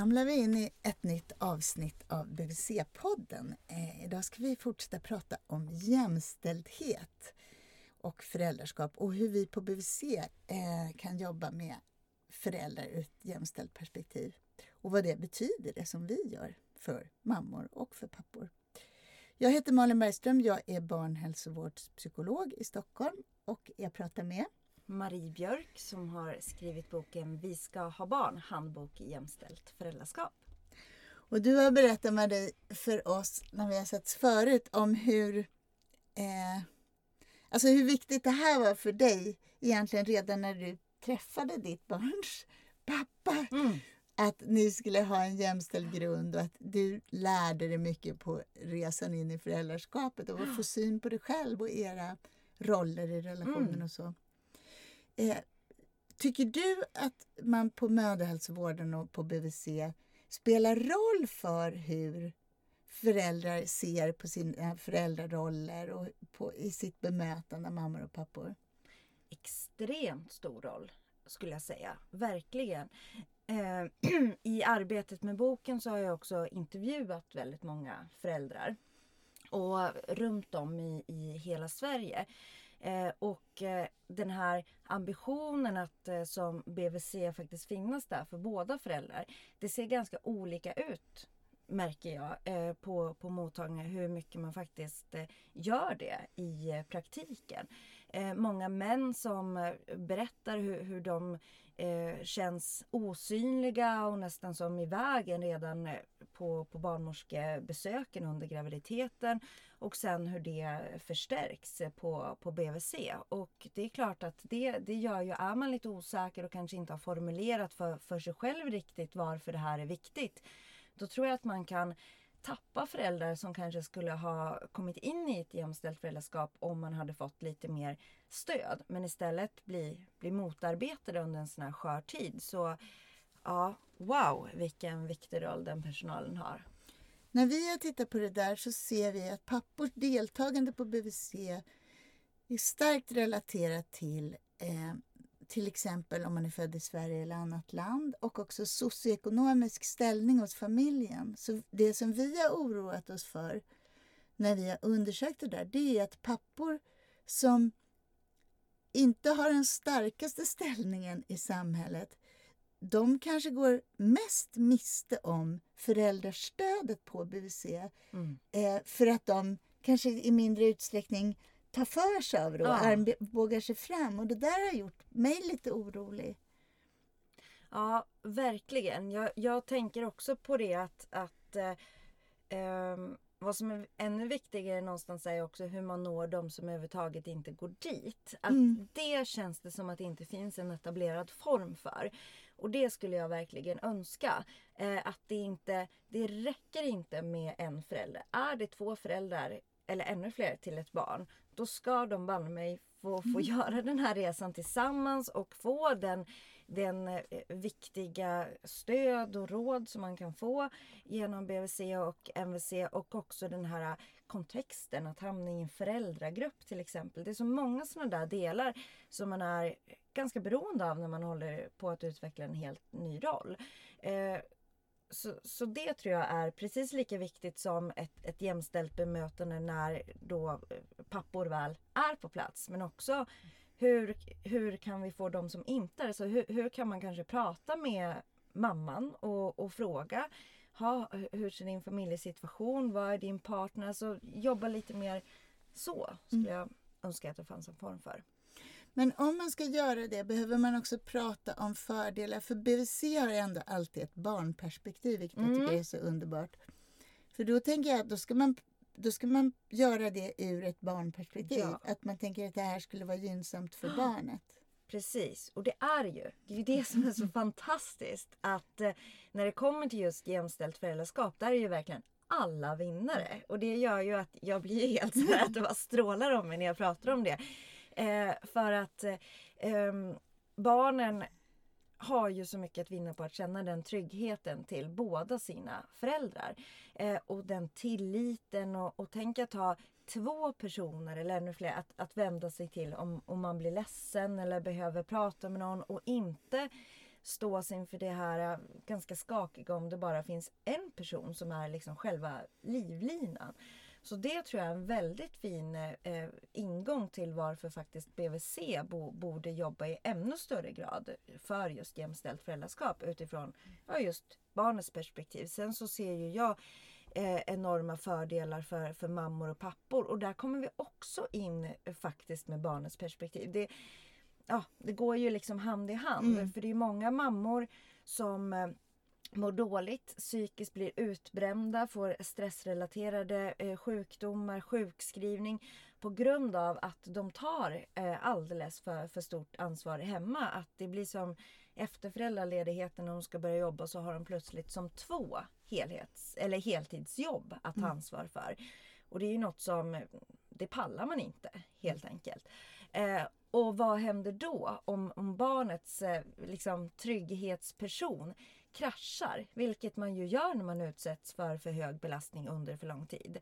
ramlar vi in i ett nytt avsnitt av BVC-podden. Eh, idag ska vi fortsätta prata om jämställdhet och föräldraskap och hur vi på BVC eh, kan jobba med föräldrar ur ett jämställt perspektiv och vad det betyder, det som vi gör för mammor och för pappor. Jag heter Malin Bergström, jag är barnhälsovårdspsykolog i Stockholm och jag pratar med Marie Björk som har skrivit boken Vi ska ha barn, handbok i jämställt föräldraskap. Och du har berättat med dig för oss när vi har setts förut om hur, eh, alltså hur viktigt det här var för dig egentligen redan när du träffade ditt barns pappa. Mm. Att ni skulle ha en jämställd grund och att du lärde dig mycket på resan in i föräldraskapet och få syn på dig själv och era roller i relationen mm. och så. Eh, tycker du att man på mödrahälsovården och på BVC spelar roll för hur föräldrar ser på sina eh, föräldraroller och på, i sitt bemötande av mammor och pappor? Extremt stor roll skulle jag säga. Verkligen. Eh, I arbetet med boken så har jag också intervjuat väldigt många föräldrar. Och runt om i, i hela Sverige. Eh, och eh, den här ambitionen att eh, som BVC faktiskt finnas där för båda föräldrar. Det ser ganska olika ut märker jag eh, på, på mottagningar hur mycket man faktiskt eh, gör det i eh, praktiken. Eh, många män som eh, berättar hur, hur de eh, känns osynliga och nästan som i vägen redan på, på barnmorskebesöken under graviditeten och sen hur det förstärks på, på BVC. Och det är klart att det, det gör ju, är man lite osäker och kanske inte har formulerat för, för sig själv riktigt varför det här är viktigt då tror jag att man kan tappa föräldrar som kanske skulle ha kommit in i ett jämställt föräldraskap om man hade fått lite mer stöd. Men istället bli, bli motarbetade under en sån här skör tid. Så ja, wow vilken viktig roll den personalen har. När vi har tittat på det där så ser vi att pappors deltagande på BVC är starkt relaterat till eh, till exempel om man är född i Sverige eller annat land och också socioekonomisk ställning hos familjen. Så det som vi har oroat oss för när vi har undersökt det där, det är att pappor som inte har den starkaste ställningen i samhället, de kanske går mest miste om föräldrastödet på BVC mm. eh, för att de kanske i mindre utsträckning tar för sig av det och ja. armbågar sig fram. Och det där har gjort mig lite orolig. Ja, verkligen. Jag, jag tänker också på det att, att eh, vad som är ännu viktigare någonstans är också hur man når de som överhuvudtaget inte går dit. Att mm. Det känns det som att det inte finns en etablerad form för. Och det skulle jag verkligen önska. Eh, att det inte, det räcker inte med en förälder. Är det två föräldrar eller ännu fler till ett barn, då ska de banne mig få, få mm. göra den här resan tillsammans och få den, den eh, viktiga stöd och råd som man kan få genom BVC och MVC och också den här kontexten att hamna i en föräldragrupp till exempel. Det är så många sådana där delar som man är ganska beroende av när man håller på att utveckla en helt ny roll. Eh, så, så det tror jag är precis lika viktigt som ett, ett jämställt bemötande när då eh, pappor väl är på plats. Men också hur, hur kan vi få de som inte är så hur, hur kan man kanske prata med mamman och, och fråga ha, hur ser din familjesituation? Vad är din partner? Alltså jobba lite mer så skulle mm. jag önska att det fanns en form för. Men om man ska göra det behöver man också prata om fördelar. För BVC har ändå alltid ett barnperspektiv, vilket mm. jag tycker är så underbart. För då tänker jag att då ska man, då ska man göra det ur ett barnperspektiv. Ja. Att man tänker att det här skulle vara gynnsamt för barnet. Precis, och det är ju. Det är ju det som är så fantastiskt. Att eh, när det kommer till just jämställt föräldraskap, där är ju verkligen alla vinnare. Och det gör ju att jag blir helt så att det bara strålar om mig när jag pratar om det. Eh, för att eh, ehm, barnen har ju så mycket att vinna på att känna den tryggheten till båda sina föräldrar. Eh, och den tilliten och, och tänk att ha två personer eller ännu fler att, att vända sig till om, om man blir ledsen eller behöver prata med någon och inte stås inför det här eh, ganska skakiga om det bara finns en person som är liksom själva livlinan. Så det tror jag är en väldigt fin eh, ingång till varför faktiskt BVC bo, borde jobba i ännu större grad för just jämställt föräldraskap utifrån ja, just barnets perspektiv. Sen så ser ju jag eh, enorma fördelar för, för mammor och pappor och där kommer vi också in eh, faktiskt med barnets perspektiv. Det, ja, det går ju liksom hand i hand mm. för det är många mammor som eh, mår dåligt, psykiskt blir utbrända, får stressrelaterade eh, sjukdomar, sjukskrivning på grund av att de tar eh, alldeles för, för stort ansvar hemma. Att det blir som efter föräldraledigheten när de ska börja jobba så har de plötsligt som två helhets eller heltidsjobb att ta mm. ansvar för. Och det är ju något som, det pallar man inte helt enkelt. Eh, och vad händer då om, om barnets eh, liksom, trygghetsperson kraschar, vilket man ju gör när man utsätts för för hög belastning under för lång tid.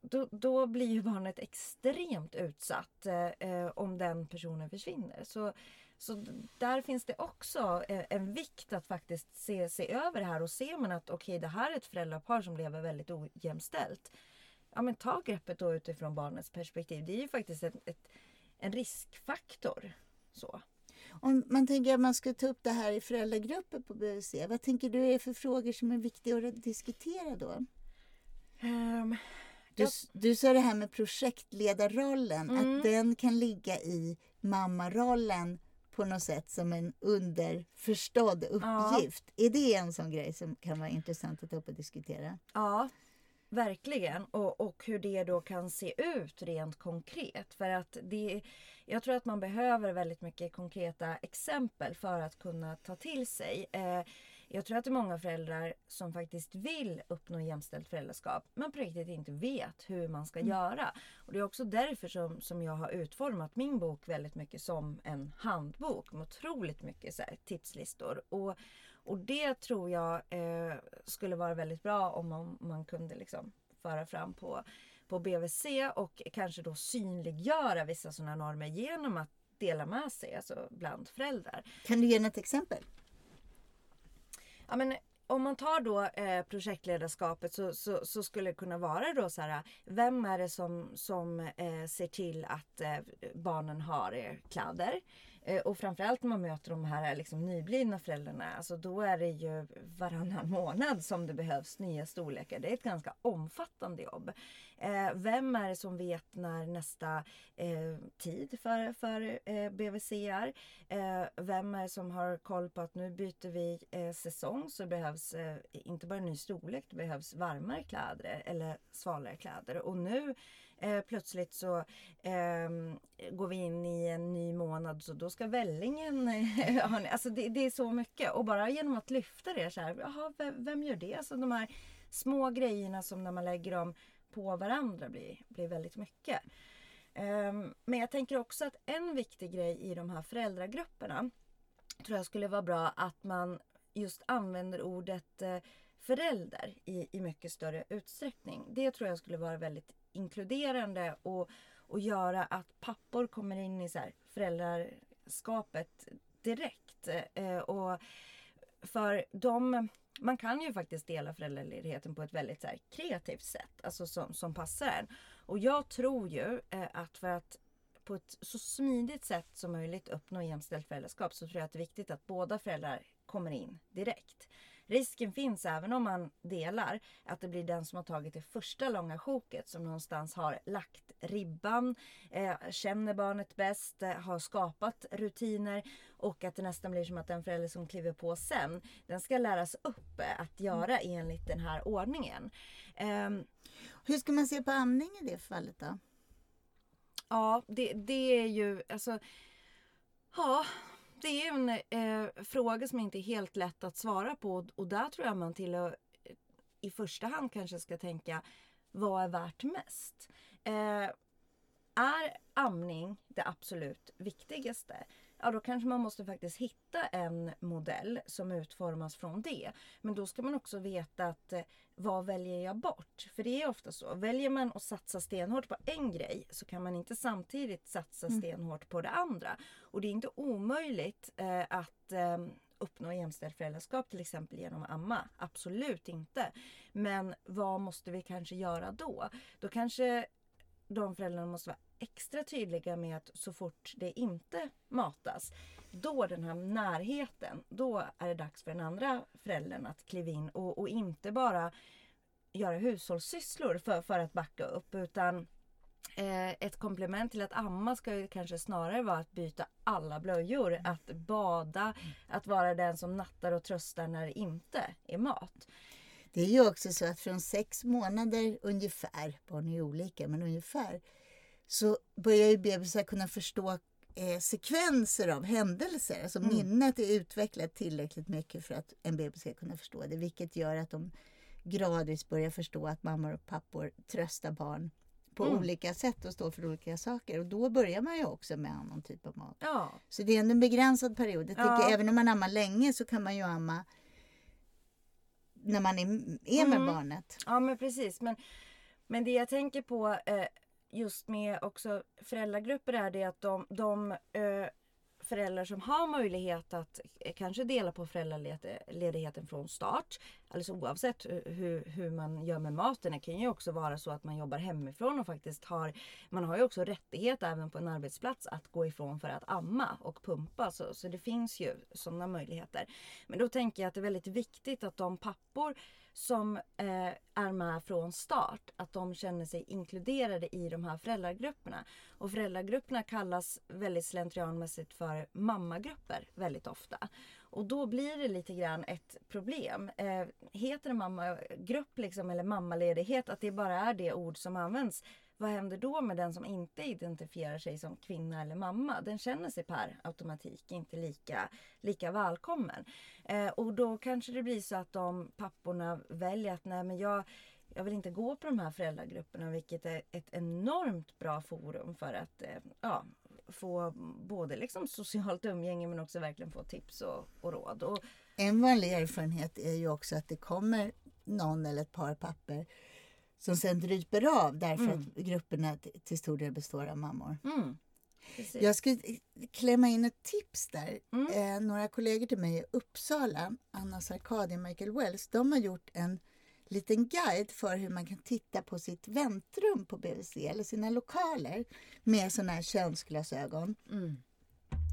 Då, då blir ju barnet extremt utsatt eh, om den personen försvinner. Så, så där finns det också eh, en vikt att faktiskt se, se över det här och ser man att okej okay, det här är ett föräldrapar som lever väldigt ojämställt. Ja men ta greppet då utifrån barnets perspektiv. Det är ju faktiskt ett, ett en riskfaktor. Om man tänker att man ska ta upp det här i föräldragrupper på BVC, vad tänker du är för frågor som är viktiga att diskutera då? Um, du, jag... du sa det här med projektledarrollen, mm. att den kan ligga i mammarollen på något sätt som en underförstådd uppgift. Ja. Är det en sån grej som kan vara intressant att ta upp och diskutera? Ja, Verkligen. Och, och hur det då kan se ut rent konkret. För att det, jag tror att man behöver väldigt mycket konkreta exempel för att kunna ta till sig. Eh, jag tror att det är många föräldrar som faktiskt vill uppnå jämställt föräldraskap men på riktigt inte vet hur man ska mm. göra. Och Det är också därför som, som jag har utformat min bok väldigt mycket som en handbok med otroligt mycket så här, tipslistor. Och, och det tror jag eh, skulle vara väldigt bra om man, man kunde liksom föra fram på, på BVC och kanske då synliggöra vissa sådana normer genom att dela med sig alltså bland föräldrar. Kan du ge ett exempel? Ja, men om man tar då eh, projektledarskapet så, så, så, skulle det kunna vara då så här, vem är det som, som eh, ser till att eh, barnen har eh, kläder? Eh, och framförallt när man möter de här liksom nyblivna föräldrarna, alltså då är det ju varannan månad som det behövs nya storlekar. Det är ett ganska omfattande jobb. Eh, vem är det som vet när nästa eh, tid för, för eh, BVC är? Eh, vem är det som har koll på att nu byter vi eh, säsong så det behövs eh, inte bara ny storlek, det behövs varmare kläder eller svalare kläder. Och nu Eh, plötsligt så eh, går vi in i en ny månad så då ska vällingen... alltså det, det, är så mycket och bara genom att lyfta det så här, jaha, vem, vem gör det? Alltså de här små grejerna som när man lägger dem på varandra blir, blir väldigt mycket. Eh, men jag tänker också att en viktig grej i de här föräldragrupperna tror jag skulle vara bra att man just använder ordet eh, förälder i, i mycket större utsträckning. Det tror jag skulle vara väldigt inkluderande och, och göra att pappor kommer in i så här föräldraskapet direkt. Eh, och för de, man kan ju faktiskt dela föräldraledigheten på ett väldigt så kreativt sätt, alltså som, som passar en. Och jag tror ju eh, att för att på ett så smidigt sätt som möjligt uppnå jämställt föräldraskap så tror jag att det är viktigt att båda föräldrar kommer in direkt. Risken finns även om man delar att det blir den som har tagit det första långa sjoket som någonstans har lagt ribban, eh, känner barnet bäst, eh, har skapat rutiner och att det nästan blir som att den förälder som kliver på sen, den ska läras upp eh, att göra enligt den här ordningen. Ehm, Hur ska man se på amning i det fallet då? Ja, det, det är ju alltså Ja, det är en eh, fråga som inte är helt lätt att svara på och där tror jag man till och, eh, i första hand kanske ska tänka vad är värt mest? Eh, är amning det absolut viktigaste? Ja då kanske man måste faktiskt hitta en modell som utformas från det. Men då ska man också veta att eh, vad väljer jag bort? För det är ofta så. Väljer man att satsa stenhårt på en grej så kan man inte samtidigt satsa mm. stenhårt på det andra. Och det är inte omöjligt eh, att eh, uppnå jämställt föräldraskap till exempel genom att amma. Absolut inte. Men vad måste vi kanske göra då? Då kanske de föräldrarna måste vara extra tydliga med att så fort det inte matas, då den här närheten, då är det dags för den andra föräldern att kliva in och, och inte bara göra hushållssysslor för, för att backa upp utan eh, ett komplement till att amma ska ju kanske snarare vara att byta alla blöjor, mm. att bada, att vara den som nattar och tröstar när det inte är mat. Det är ju också så att från sex månader ungefär, barn är olika, men ungefär, så börjar ju bebisar kunna förstå eh, sekvenser av händelser. Alltså mm. minnet är utvecklat tillräckligt mycket för att en bebis ska kunna förstå det, vilket gör att de gradvis börjar förstå att mammor och pappor tröstar barn på mm. olika sätt och står för olika saker. Och då börjar man ju också med annan typ av mat. Ja. Så det är en begränsad period. Jag ja. även om man ammar länge så kan man ju amma när man är, är med mm. barnet. Ja men precis. Men, men det jag tänker på eh, just med också föräldragrupper är det att de, de eh, föräldrar som har möjlighet att eh, kanske dela på föräldraledigheten från start. Alldeles oavsett hur, hur man gör med maten. Det kan ju också vara så att man jobbar hemifrån och faktiskt har Man har ju också rättighet även på en arbetsplats att gå ifrån för att amma och pumpa. Så, så det finns ju sådana möjligheter. Men då tänker jag att det är väldigt viktigt att de pappor som eh, är med från start, att de känner sig inkluderade i de här föräldragrupperna. Och föräldragrupperna kallas väldigt slentrianmässigt för mammagrupper väldigt ofta. Och då blir det lite grann ett problem. Eh, heter det mammagrupp liksom, eller mammaledighet, att det bara är det ord som används vad händer då med den som inte identifierar sig som kvinna eller mamma? Den känner sig per automatik inte lika, lika välkommen. Eh, och då kanske det blir så att de papporna väljer att nej men jag, jag vill inte gå på de här föräldragrupperna vilket är ett enormt bra forum för att eh, ja, få både liksom socialt umgänge men också verkligen få tips och, och råd. Och, en vanlig erfarenhet är ju också att det kommer någon eller ett par papper som sen dryper av därför mm. att grupperna till stor del består av mammor. Mm. Jag skulle klämma in ett tips där. Mm. Eh, några kollegor till mig i Uppsala, Anna Sarkadi och Michael Wells, de har gjort en liten guide för hur man kan titta på sitt väntrum på BVC eller sina lokaler med sådana här könsglasögon. Mm.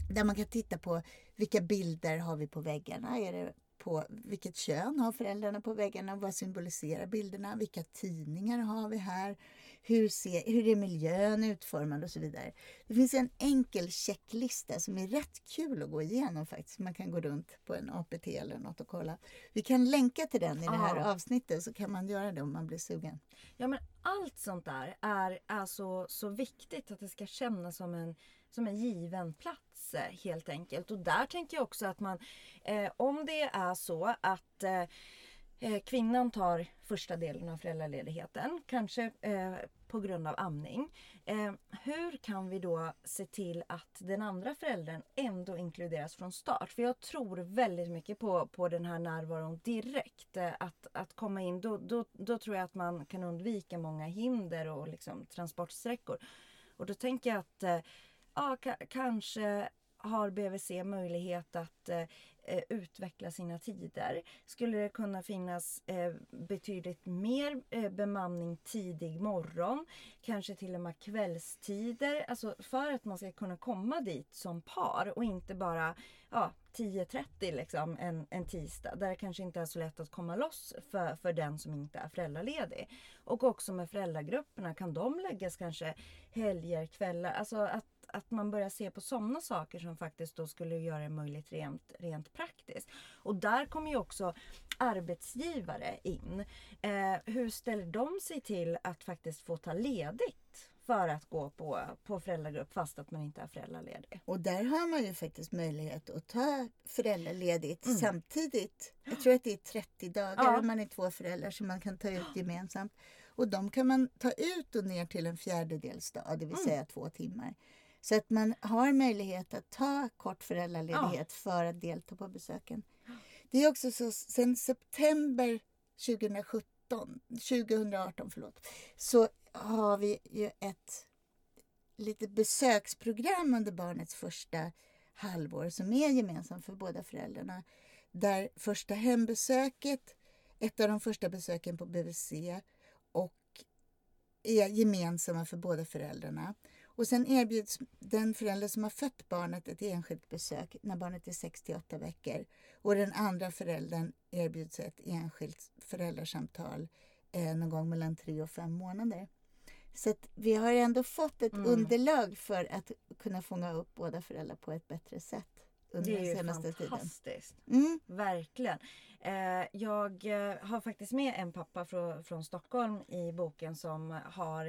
Där man kan titta på vilka bilder har vi på väggarna. Är det på vilket kön har föräldrarna på väggarna, vad symboliserar bilderna, vilka tidningar har vi här, hur, ser, hur är miljön utformad och så vidare. Det finns en enkel checklista som är rätt kul att gå igenom faktiskt. Man kan gå runt på en APT eller något och kolla. Vi kan länka till den i det här avsnittet så kan man göra det om man blir sugen. Ja men allt sånt där är, är så, så viktigt att det ska kännas som en som en given plats eh, helt enkelt. Och där tänker jag också att man, eh, om det är så att eh, eh, kvinnan tar första delen av föräldraledigheten, kanske eh, på grund av amning. Eh, hur kan vi då se till att den andra föräldern ändå inkluderas från start? För jag tror väldigt mycket på, på den här närvaron direkt. Eh, att, att komma in, då, då, då tror jag att man kan undvika många hinder och liksom transportsträckor. Och då tänker jag att ja, kanske har BVC möjlighet att eh, eh, utveckla sina tider. Skulle det kunna finnas eh, betydligt mer eh, bemanning tidig morgon, kanske till och med kvällstider, alltså för att man ska kunna komma dit som par och inte bara ja, 10.30 liksom en, en tisdag där det kanske inte är så lätt att komma loss för, för den som inte är föräldraledig. Och också med föräldragrupperna, kan de läggas kanske helger, kvällar, alltså att att man börjar se på sådana saker som faktiskt då skulle göra det möjligt rent, rent praktiskt. Och där kommer ju också arbetsgivare in. Eh, hur ställer de sig till att faktiskt få ta ledigt för att gå på, på föräldragrupp fast att man inte är föräldraledig. Och där har man ju faktiskt möjlighet att ta föräldraledigt mm. samtidigt. Jag tror att det är 30 dagar ja. om man är två föräldrar som man kan ta ut gemensamt. Och de kan man ta ut och ner till en fjärdedels dag, det vill mm. säga två timmar. Så att man har möjlighet att ta kort föräldraledighet ja. för att delta på besöken. Det är också så sen september 2017, 2018 förlåt, så har vi ju ett litet besöksprogram under barnets första halvår som är gemensamt för båda föräldrarna. Där första hembesöket, ett av de första besöken på BVC och är gemensamma för båda föräldrarna. Och sen erbjuds den förälder som har fött barnet ett enskilt besök när barnet är 68 veckor. Och den andra föräldern erbjuds ett enskilt föräldrasamtal eh, någon gång mellan tre och fem månader. Så vi har ändå fått ett mm. underlag för att kunna fånga upp båda föräldrar på ett bättre sätt. Under det är den senaste ju fantastiskt. Mm. Verkligen. Eh, jag eh, har faktiskt med en pappa från, från Stockholm i boken som har,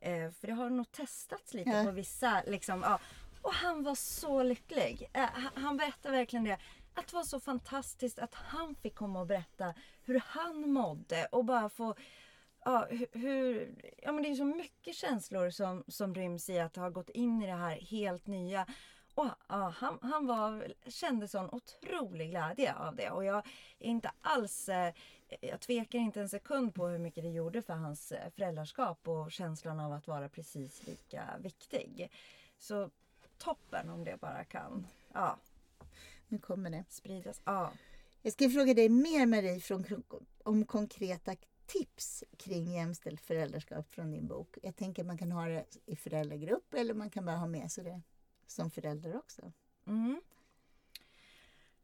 eh, för det har nog testats lite ja. på vissa, liksom, ja, och han var så lycklig. Eh, han berättar verkligen det. Att det var så fantastiskt att han fick komma och berätta hur han mådde och bara få ja, hur, ja, men det är så mycket känslor som, som ryms i att ha gått in i det här helt nya. Och, ja, han, han var, kände sån otrolig glädje av det och jag är inte alls eh, jag tvekar inte en sekund på hur mycket det gjorde för hans eh, föräldraskap och känslan av att vara precis lika viktig. Så toppen om det bara kan ja. Nu kommer det. Spridas. Ja. Jag ska fråga dig mer Marie från, om konkreta tips kring jämställt föräldraskap från din bok. Jag tänker man kan ha det i föräldragrupp eller man kan bara ha med sig det som förälder också. Mm.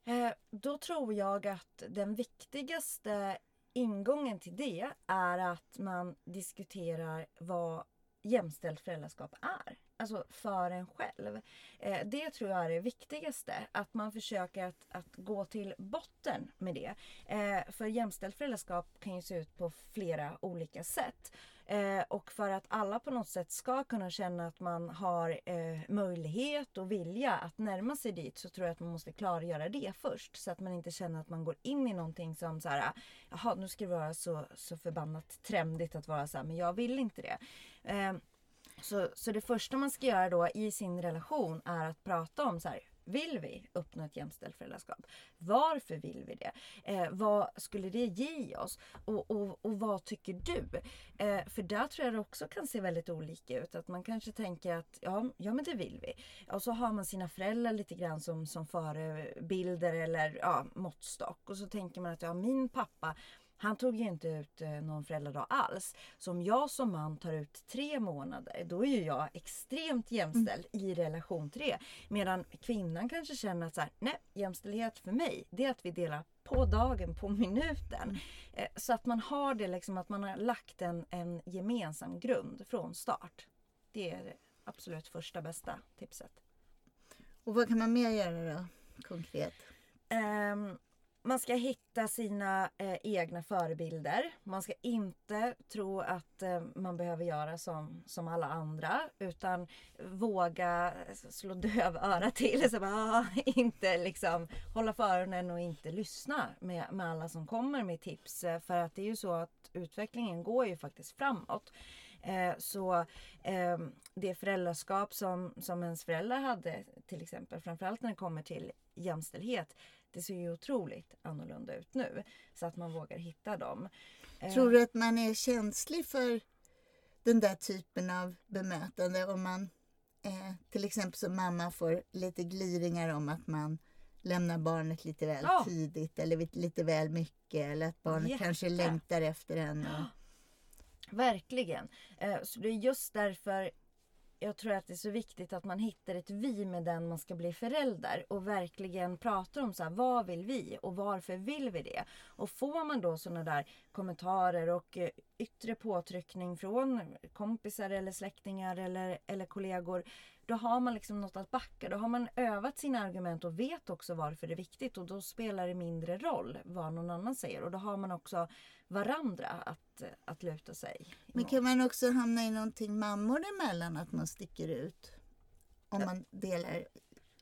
Eh, då tror jag att den viktigaste ingången till det är att man diskuterar vad jämställt föräldraskap är. Alltså för en själv. Eh, det tror jag är det viktigaste. Att man försöker att, att gå till botten med det. Eh, för jämställt föräldraskap kan ju se ut på flera olika sätt. Eh, och för att alla på något sätt ska kunna känna att man har eh, möjlighet och vilja att närma sig dit så tror jag att man måste klargöra det först. Så att man inte känner att man går in i någonting som så här, jaha nu ska det vara så, så förbannat trendigt att vara så här, men jag vill inte det. Eh, så, så det första man ska göra då i sin relation är att prata om så här, vill vi uppnå ett jämställt föräldraskap? Varför vill vi det? Eh, vad skulle det ge oss? Och, och, och vad tycker du? Eh, för där tror jag det också kan se väldigt olika ut. Att man kanske tänker att ja, ja men det vill vi. Och så har man sina föräldrar lite grann som, som förebilder eller ja, måttstock. Och så tänker man att ja, min pappa han tog ju inte ut eh, någon föräldradag alls. Så om jag som man tar ut tre månader, då är ju jag extremt jämställd mm. i relation till det. Medan kvinnan kanske känner att så här, nej, jämställdhet för mig, det är att vi delar på dagen, på minuten. Mm. Eh, så att man har det liksom, att man har lagt en, en gemensam grund från start. Det är det absolut första bästa tipset. Och vad kan man mer göra då, konkret? Um, man ska hitta sina eh, egna förebilder. Man ska inte tro att eh, man behöver göra som, som alla andra utan våga eh, slå dövöra till. Så bara, ah, inte liksom hålla för öronen och inte lyssna med, med alla som kommer med tips. Eh, för att det är ju så att utvecklingen går ju faktiskt framåt. Eh, så eh, det föräldraskap som, som ens föräldrar hade till exempel, framförallt när det kommer till jämställdhet, det ser ju otroligt annorlunda ut nu. Så att man vågar hitta dem. Eh, Tror du att man är känslig för den där typen av bemötande om man eh, till exempel som mamma får lite gliringar om att man lämnar barnet lite väl ja. tidigt eller lite väl mycket eller att barnet Jätte. kanske längtar efter en. Och... Verkligen. Eh, så det är just därför jag tror att det är så viktigt att man hittar ett vi med den man ska bli förälder och verkligen pratar om så här, vad vill vi och varför vill vi det? Och får man då sådana där kommentarer och eh, yttre påtryckning från kompisar eller släktingar eller, eller kollegor då har man liksom något att backa. Då har man övat sina argument och vet också varför det är viktigt och då spelar det mindre roll vad någon annan säger och då har man också varandra att, att luta sig Men kan man också hamna i någonting mammor emellan att man sticker ut? Om man delar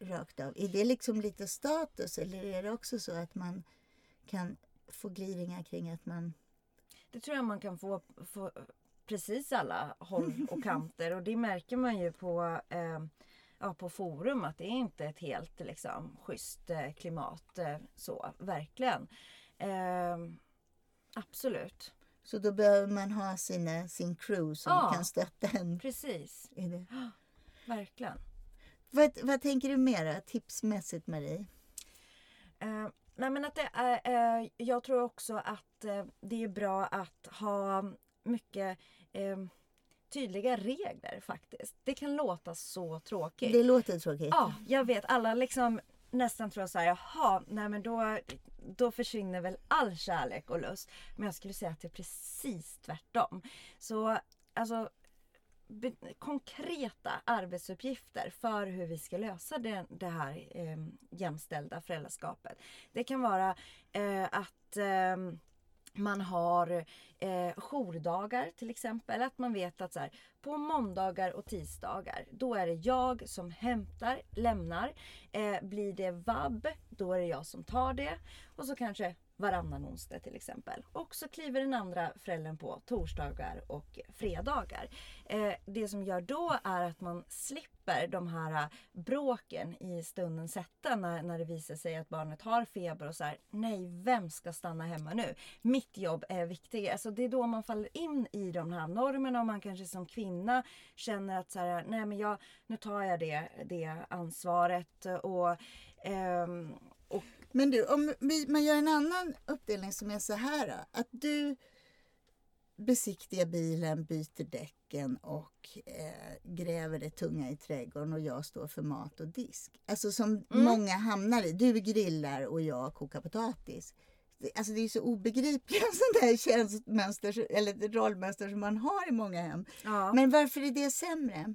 rakt av. Är det liksom lite status eller är det också så att man kan få gliringar kring att man det tror jag man kan få, få precis alla håll och kanter och det märker man ju på, eh, ja, på forum att det är inte ett helt liksom, schysst eh, klimat eh, så, verkligen. Eh, absolut. Så då behöver man ha sina, sin crew som ja, kan stötta en? Precis. I det. verkligen. Vad, vad tänker du mer tipsmässigt Marie? Eh, nej men att det är, eh, jag tror också att eh, det är bra att ha mycket eh, tydliga regler faktiskt. Det kan låta så tråkigt. Det låter tråkigt. Ja, jag vet. Alla liksom nästan tror så här, jaha, nej men då, då försvinner väl all kärlek och lust. Men jag skulle säga att det är precis tvärtom. Så alltså konkreta arbetsuppgifter för hur vi ska lösa det, det här eh, jämställda föräldraskapet. Det kan vara eh, att eh, man har eh, jourdagar till exempel. Att man vet att så här, på måndagar och tisdagar då är det jag som hämtar, lämnar. Eh, blir det vab, då är det jag som tar det. Och så kanske varannan onsdag till exempel. Och så kliver den andra föräldern på torsdagar och fredagar. Eh, det som gör då är att man slipper de här eh, bråken i stundens hetta när, när det visar sig att barnet har feber och så här, nej vem ska stanna hemma nu? Mitt jobb är viktigare. Alltså det är då man faller in i de här normerna och man kanske som kvinna känner att så här, nej men jag, nu tar jag det, det ansvaret och, ehm, men du, om vi, man gör en annan uppdelning som är så här. Att du besiktigar bilen, byter däcken och eh, gräver det tunga i trädgården och jag står för mat och disk. Alltså som mm. många hamnar i. Du grillar och jag kokar potatis. Alltså det är så obegripliga sådana här tjänstmönster eller rollmönster som man har i många hem. Ja. Men varför är det sämre?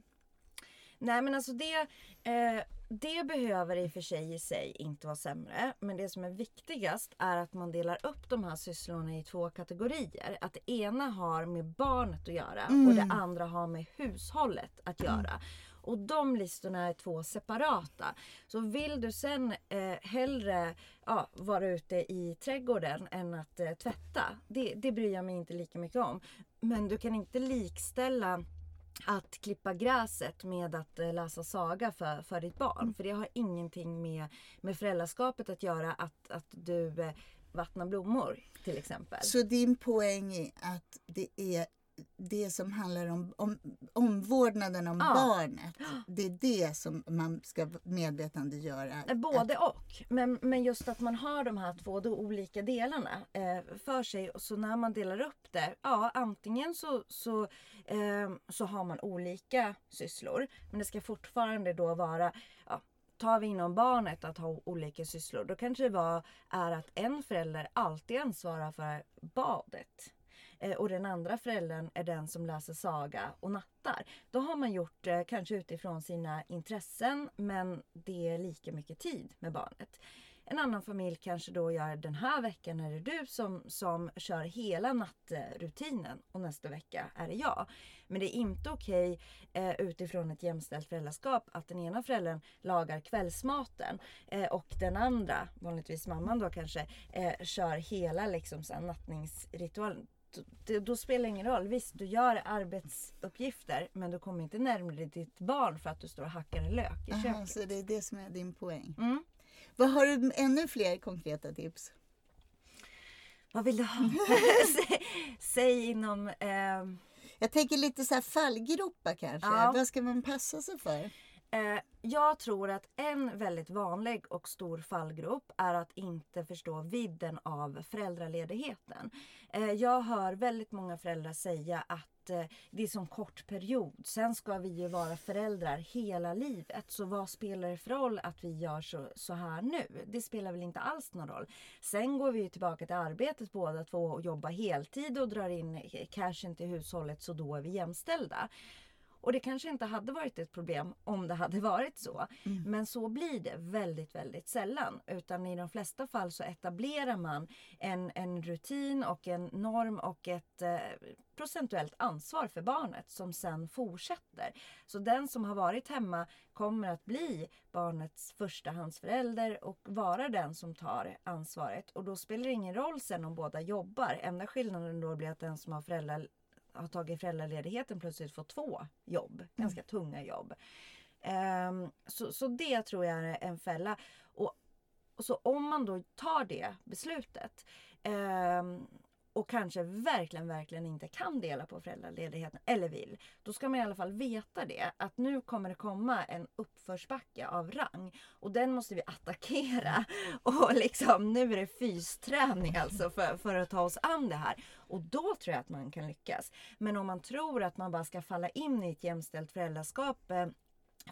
Nej men alltså det, eh, det behöver i och för sig i sig inte vara sämre. Men det som är viktigast är att man delar upp de här sysslorna i två kategorier. Att det ena har med barnet att göra mm. och det andra har med hushållet att mm. göra. Och de listorna är två separata. Så vill du sen eh, hellre ja, vara ute i trädgården än att eh, tvätta. Det, det bryr jag mig inte lika mycket om. Men du kan inte likställa att klippa gräset med att eh, läsa saga för, för ditt barn. Mm. För det har ingenting med, med föräldraskapet att göra att, att du eh, vattnar blommor till exempel. Så din poäng är att det är det som handlar om, om omvårdnaden om ja. barnet. Det är det som man ska medvetandegöra. Både att... och. Men, men just att man har de här två då olika delarna eh, för sig. Så när man delar upp det, ja antingen så, så, eh, så har man olika sysslor. Men det ska fortfarande då vara ja, tar vi inom barnet att ha olika sysslor, då kanske det var, är att en förälder alltid ansvarar för badet. Eh, och den andra föräldern är den som läser saga och nattar. Då har man gjort det eh, kanske utifrån sina intressen men det är lika mycket tid med barnet. En annan familj kanske då gör den här veckan är det du som, som kör hela nattrutinen och nästa vecka är det jag. Men det är inte okej eh, utifrån ett jämställt föräldraskap att den ena föräldern lagar kvällsmaten eh, och den andra, vanligtvis mamman då kanske, eh, kör hela liksom, så nattningsritualen det, då spelar det ingen roll. Visst, du gör arbetsuppgifter men du kommer inte närmare ditt barn för att du står och hackar en lök i Aha, köket. Så det är det som är din poäng. Mm. Vad Har du ännu fler konkreta tips? Vad vill du ha? säg, säg inom... Eh... Jag tänker lite så här fallgropar kanske. Ja. Vad ska man passa sig för? Eh, jag tror att en väldigt vanlig och stor fallgrop är att inte förstå vidden av föräldraledigheten. Eh, jag hör väldigt många föräldrar säga att eh, det är så kort period. Sen ska vi ju vara föräldrar hela livet. Så vad spelar det för roll att vi gör så, så här nu? Det spelar väl inte alls någon roll. Sen går vi tillbaka till arbetet båda två och jobbar heltid och drar in eh, cashen till hushållet så då är vi jämställda. Och det kanske inte hade varit ett problem om det hade varit så. Mm. Men så blir det väldigt, väldigt sällan. Utan i de flesta fall så etablerar man en, en rutin och en norm och ett eh, procentuellt ansvar för barnet som sen fortsätter. Så den som har varit hemma kommer att bli barnets förstahandsförälder och vara den som tar ansvaret. Och då spelar det ingen roll sen om båda jobbar. Enda skillnaden då blir att den som har föräldrar har tagit föräldraledigheten plötsligt får två jobb. Mm. Ganska tunga jobb. Um, så, så det tror jag är en fälla. Och, och så om man då tar det beslutet um, och kanske verkligen, verkligen inte kan dela på föräldraledigheten eller vill. Då ska man i alla fall veta det. Att nu kommer det komma en uppförsbacke av rang. Och den måste vi attackera. Och liksom nu är det fysträning alltså för, för att ta oss an det här. Och då tror jag att man kan lyckas. Men om man tror att man bara ska falla in i ett jämställt föräldraskap eh,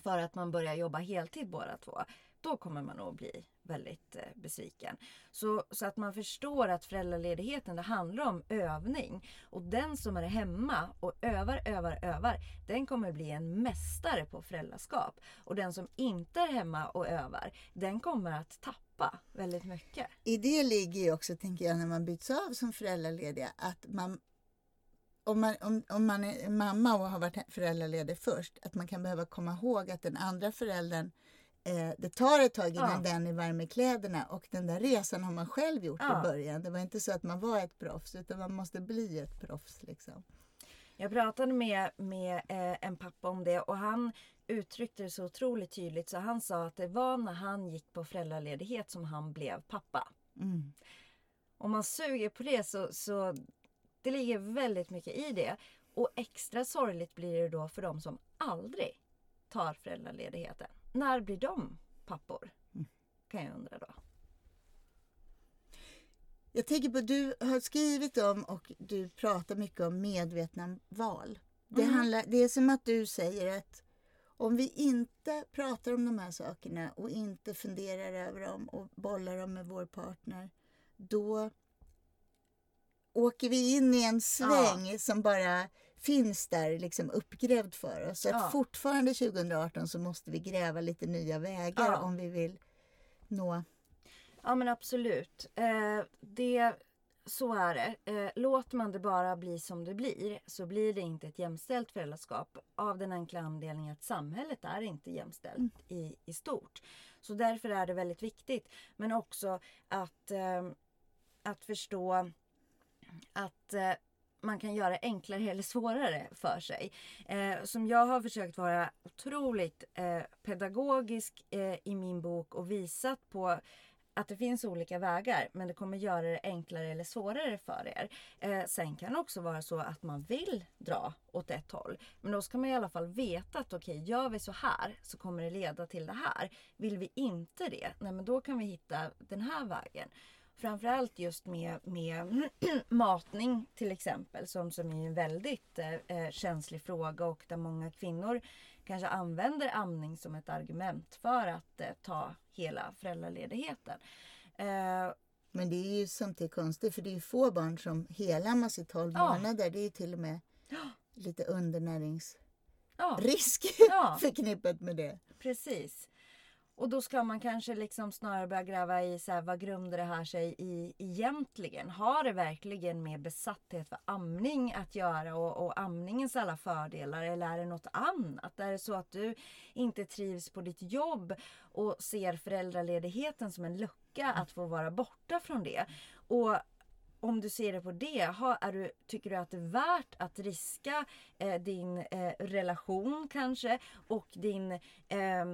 för att man börjar jobba heltid båda två. Då kommer man nog bli väldigt eh, besviken. Så, så att man förstår att föräldraledigheten det handlar om övning. Och den som är hemma och övar, övar, övar, den kommer bli en mästare på föräldraskap. Och den som inte är hemma och övar, den kommer att tappa väldigt mycket. I det ligger ju också, tänker jag, när man byts av som föräldralediga, att man om man, om, om man är mamma och har varit föräldraledig först, att man kan behöva komma ihåg att den andra föräldern eh, det tar ett tag innan ja. den är varm i kläderna och den där resan har man själv gjort ja. i början. Det var inte så att man var ett proffs utan man måste bli ett proffs. Liksom. Jag pratade med, med eh, en pappa om det och han uttryckte det så otroligt tydligt så han sa att det var när han gick på föräldraledighet som han blev pappa. Mm. Om man suger på det så, så det ligger väldigt mycket i det. Och extra sorgligt blir det då för de som aldrig tar föräldraledigheten. När blir de pappor? Mm. Kan jag undra då. Jag tänker på, du har skrivit om och du pratar mycket om medvetna val. Det, mm. handlar, det är som att du säger att om vi inte pratar om de här sakerna och inte funderar över dem och bollar dem med vår partner, då åker vi in i en sväng ja. som bara finns där liksom uppgrävd för oss. Så ja. att fortfarande 2018 så måste vi gräva lite nya vägar ja. om vi vill nå... Ja men absolut. Eh, det, så är det. Eh, låter man det bara bli som det blir så blir det inte ett jämställt föräldraskap. Av den enkla anledningen att samhället är inte jämställt mm. i, i stort. Så därför är det väldigt viktigt. Men också att, eh, att förstå att eh, man kan göra enklare eller svårare för sig. Eh, som jag har försökt vara otroligt eh, pedagogisk eh, i min bok och visat på att det finns olika vägar men det kommer göra det enklare eller svårare för er. Eh, sen kan det också vara så att man vill dra åt ett håll. Men då ska man i alla fall veta att okej, okay, gör vi så här så kommer det leda till det här. Vill vi inte det, nej men då kan vi hitta den här vägen framförallt just med, med matning till exempel som, som är en väldigt eh, eh, känslig fråga och där många kvinnor kanske använder amning som ett argument för att eh, ta hela föräldraledigheten. Eh, men det är ju samtidigt konstigt för det är få barn som helammas i 12 ja. månader. Det är till och med lite undernäringsrisk ja. förknippat med det. Precis. Och då ska man kanske liksom snarare börja gräva i så här, vad grundar det här sig i egentligen? Har det verkligen med besatthet för amning att göra och, och amningens alla fördelar eller är det något annat? Är det så att du inte trivs på ditt jobb och ser föräldraledigheten som en lucka att få vara borta från det? Och om du ser det på det, har, är du, tycker du att det är värt att riska eh, din eh, relation kanske och din eh,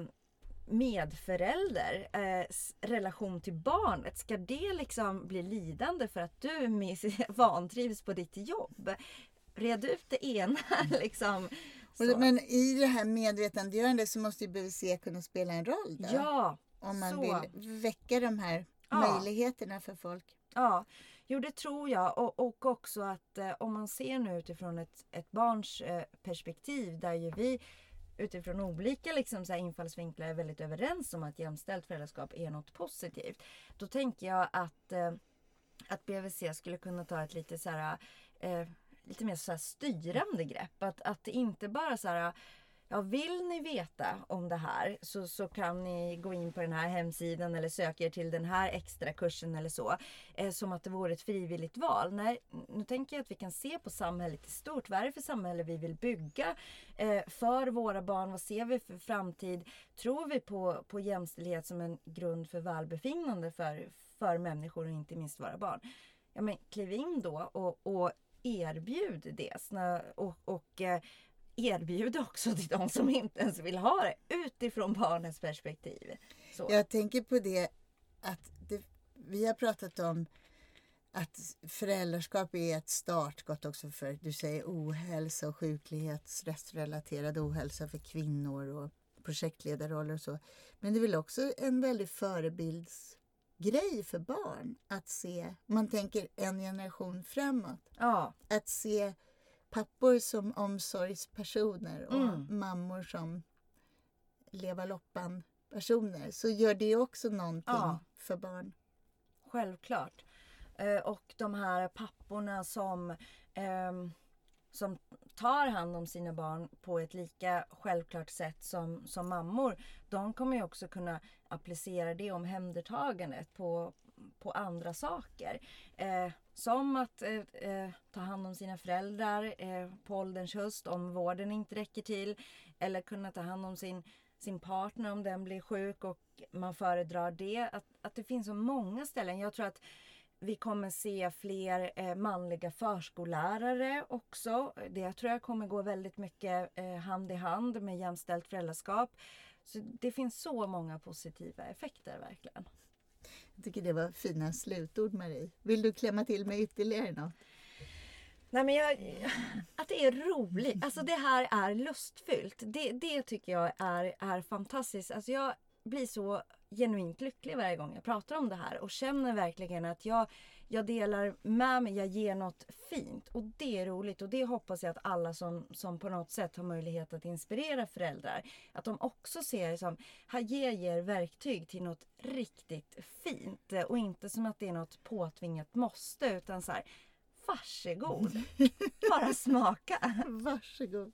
medförälder, eh, relation till barnet, ska det liksom bli lidande för att du vantrivs på ditt jobb? Red ut det ena liksom. Så. Men i det här medvetandegörandet så måste ju BVC kunna spela en roll då? Ja! Om man så. vill väcka de här ja. möjligheterna för folk. Ja, jo det tror jag. Och, och också att eh, om man ser nu utifrån ett, ett barns eh, perspektiv där ju vi utifrån olika liksom, så infallsvinklar är väldigt överens om att jämställt föräldraskap är något positivt. Då tänker jag att, eh, att BVC skulle kunna ta ett lite så här, eh, lite mer så styrande grepp. Att, att inte bara så här Ja, vill ni veta om det här så, så kan ni gå in på den här hemsidan eller söka er till den här extra kursen eller så. Eh, som att det vore ett frivilligt val. Nej, nu tänker jag att vi kan se på samhället i stort. Vad är det för samhälle vi vill bygga eh, för våra barn? Vad ser vi för framtid? Tror vi på, på jämställdhet som en grund för välbefinnande för, för människor och inte minst våra barn? Ja, men kliv in då och, och erbjud det. Och, och eh, erbjuda också till de som inte ens vill ha det utifrån barnens perspektiv. Så. Jag tänker på det att det, vi har pratat om att föräldraskap är ett startskott också för, du säger ohälsa och sjuklighet, stressrelaterad ohälsa för kvinnor och projektledarroller och så. Men det är väl också en väldig förebildsgrej för barn att se, man tänker en generation framåt, Ja, att se pappor som omsorgspersoner och Mm. mammor som leva loppan personer så gör det också någonting Ja. för barn. självklart. Eh, och de här papporna som, ehm, som tar hand om sina barn på ett lika självklart sätt som, som mammor. De kommer ju också kunna applicera det omhändertagandet på, på andra saker. Som att eh, eh, ta hand om sina föräldrar eh, på ålderns höst om vården inte räcker till. Eller kunna ta hand om sin, sin partner om den blir sjuk och man föredrar det. Att, att det finns så många ställen. Jag tror att vi kommer se fler eh, manliga förskollärare också. Det tror jag kommer gå väldigt mycket eh, hand i hand med jämställt föräldraskap. Så det finns så många positiva effekter verkligen. Jag tycker det var fina slutord Marie. Vill du klämma till med ytterligare något? Nej men jag, att det är roligt. Alltså det här är lustfyllt. Det, det tycker jag är, är fantastiskt. Alltså jag blir så genuint lycklig varje gång jag pratar om det här och känner verkligen att jag, jag delar med mig, jag ger något fint och det är roligt och det hoppas jag att alla som, som på något sätt har möjlighet att inspirera föräldrar, att de också ser som, här ger jag er verktyg till något riktigt fint och inte som att det är något påtvingat måste utan så här, varsågod, bara smaka. Varsågod.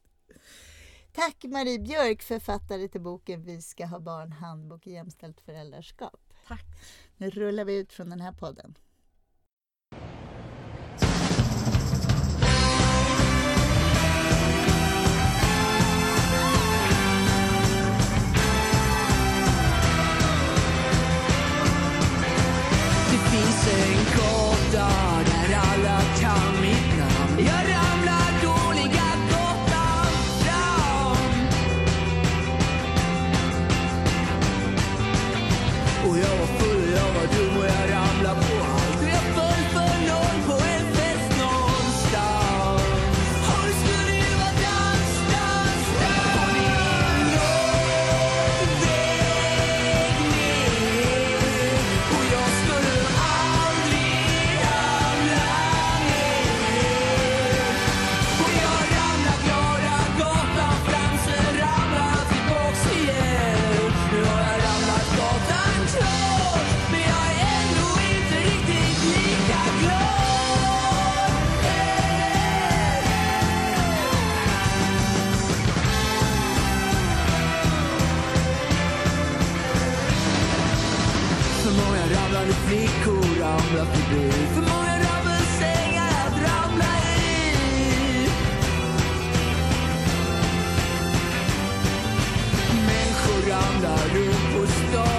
Tack Marie Björk, författare till boken Vi ska ha barn, handbok i jämställt föräldraskap. Tack. Nu rullar vi ut från den här podden. För många ramlade flickor ramlar förbi. För många ramelsängar att ramla i. Människor ramlar runt på stan